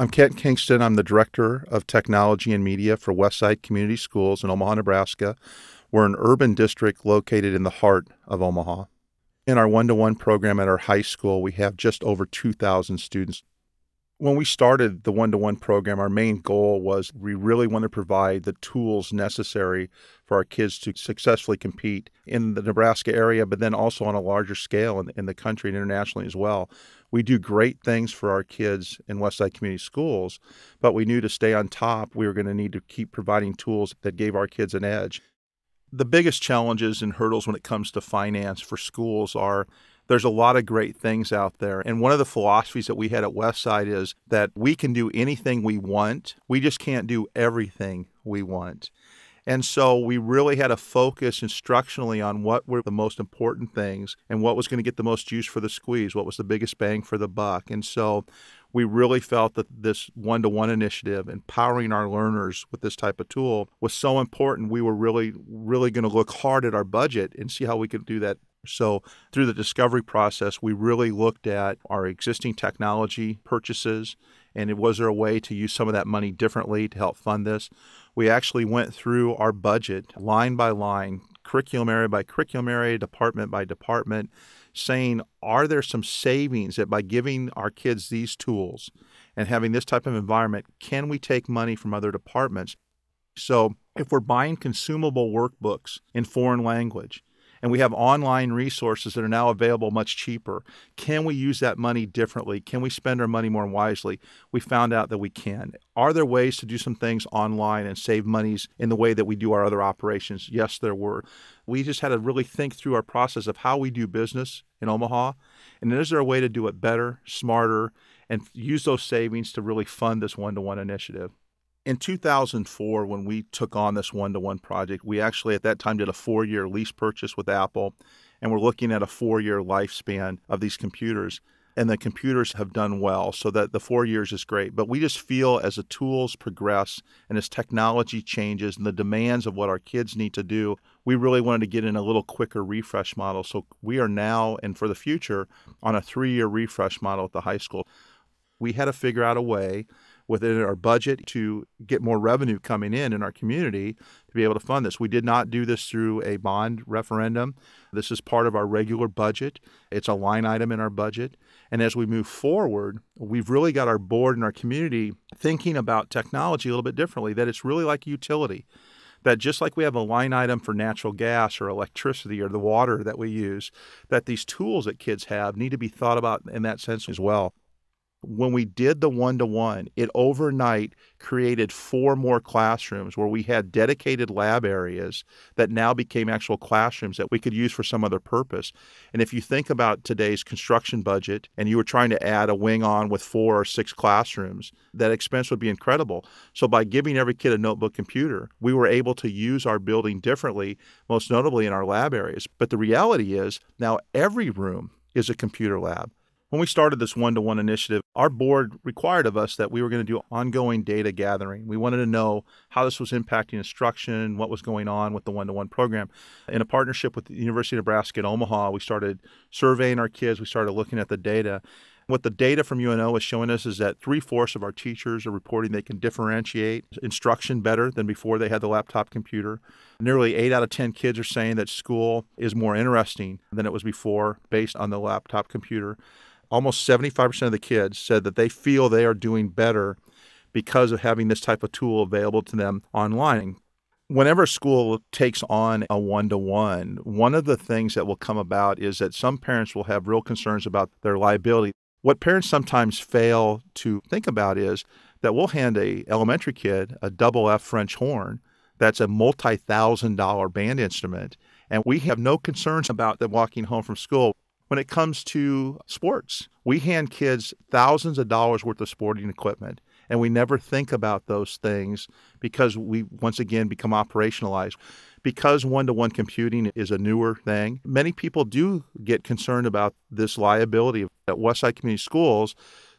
I'm Kent Kingston. I'm the Director of Technology and Media for Westside Community Schools in Omaha, Nebraska. We're an urban district located in the heart of Omaha. In our one to one program at our high school, we have just over 2,000 students. When we started the one to one program, our main goal was we really want to provide the tools necessary for our kids to successfully compete in the Nebraska area, but then also on a larger scale in, in the country and internationally as well we do great things for our kids in Westside Community Schools, but we knew to stay on top, we were going to need to keep providing tools that gave our kids an edge. The biggest challenges and hurdles when it comes to finance for schools are there's a lot of great things out there. And one of the philosophies that we had at Westside is that we can do anything we want, we just can't do everything we want. And so we really had to focus instructionally on what were the most important things and what was going to get the most juice for the squeeze, what was the biggest bang for the buck. And so we really felt that this one to one initiative, empowering our learners with this type of tool, was so important. We were really, really going to look hard at our budget and see how we could do that. So, through the discovery process, we really looked at our existing technology purchases and was there a way to use some of that money differently to help fund this? We actually went through our budget line by line, curriculum area by curriculum area, department by department, saying, are there some savings that by giving our kids these tools and having this type of environment, can we take money from other departments? So, if we're buying consumable workbooks in foreign language, and we have online resources that are now available much cheaper. Can we use that money differently? Can we spend our money more wisely? We found out that we can. Are there ways to do some things online and save monies in the way that we do our other operations? Yes, there were. We just had to really think through our process of how we do business in Omaha. And is there a way to do it better, smarter, and use those savings to really fund this one to one initiative? In 2004, when we took on this one to one project, we actually at that time did a four year lease purchase with Apple, and we're looking at a four year lifespan of these computers. And the computers have done well, so that the four years is great. But we just feel as the tools progress and as technology changes and the demands of what our kids need to do, we really wanted to get in a little quicker refresh model. So we are now and for the future on a three year refresh model at the high school. We had to figure out a way within our budget to get more revenue coming in in our community to be able to fund this. We did not do this through a bond referendum. This is part of our regular budget. It's a line item in our budget. And as we move forward, we've really got our board and our community thinking about technology a little bit differently, that it's really like a utility that just like we have a line item for natural gas or electricity or the water that we use, that these tools that kids have need to be thought about in that sense as well when we did the one to one, it overnight created four more classrooms where we had dedicated lab areas that now became actual classrooms that we could use for some other purpose. And if you think about today's construction budget and you were trying to add a wing on with four or six classrooms, that expense would be incredible. So by giving every kid a notebook computer, we were able to use our building differently, most notably in our lab areas. But the reality is now every room is a computer lab. When we started this one to one initiative, our board required of us that we were going to do ongoing data gathering. We wanted to know how this was impacting instruction, what was going on with the one to one program. In a partnership with the University of Nebraska in Omaha, we started surveying our kids, we started looking at the data. What the data from UNO is showing us is that three fourths of our teachers are reporting they can differentiate instruction better than before they had the laptop computer. Nearly eight out of 10 kids are saying that school is more interesting than it was before based on the laptop computer almost 75% of the kids said that they feel they are doing better because of having this type of tool available to them online. Whenever a school takes on a one to one, one of the things that will come about is that some parents will have real concerns about their liability. What parents sometimes fail to think about is that we'll hand a elementary kid a double F French horn that's a multi-thousand dollar band instrument and we have no concerns about them walking home from school when it comes to sports. We hand kids thousands of dollars worth of sporting equipment, and we never think about those things because we once again become operationalized. Because one to one computing is a newer thing, many people do get concerned about this liability at Westside Community Schools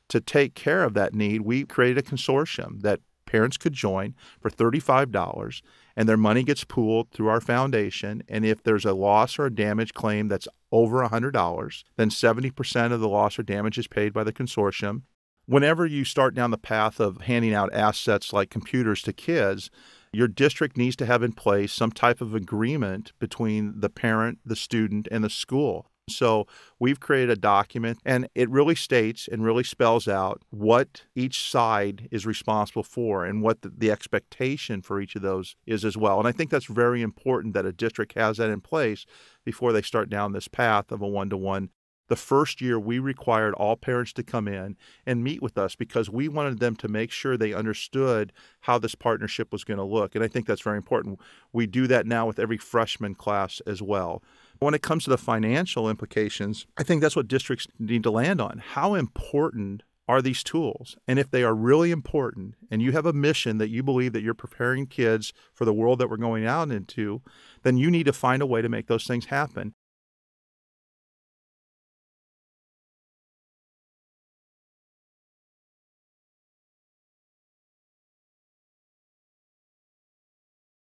to take care of that need, we created a consortium that parents could join for $35 and their money gets pooled through our foundation and if there's a loss or a damage claim that's over $100 then 70% of the loss or damage is paid by the consortium. Whenever you start down the path of handing out assets like computers to kids your district needs to have in place some type of agreement between the parent the student and the school so we've created a document and it really states and really spells out what each side is responsible for and what the, the, expectation for each of those is as well. And I think that's very important that a district has that in place before they start down this path of a one to one. The first year, we required all parents to come in and meet with us because we wanted them to make sure they understood how this partnership was going to look. And I think that's very important. We do that now with every freshman class as well. When it comes to the financial implications, I think that's what districts need to land on. How important are these tools? And if they are really important and you have a mission that you believe that you're preparing kids for the world that we're going out into, then you need to find a way to make those things happen.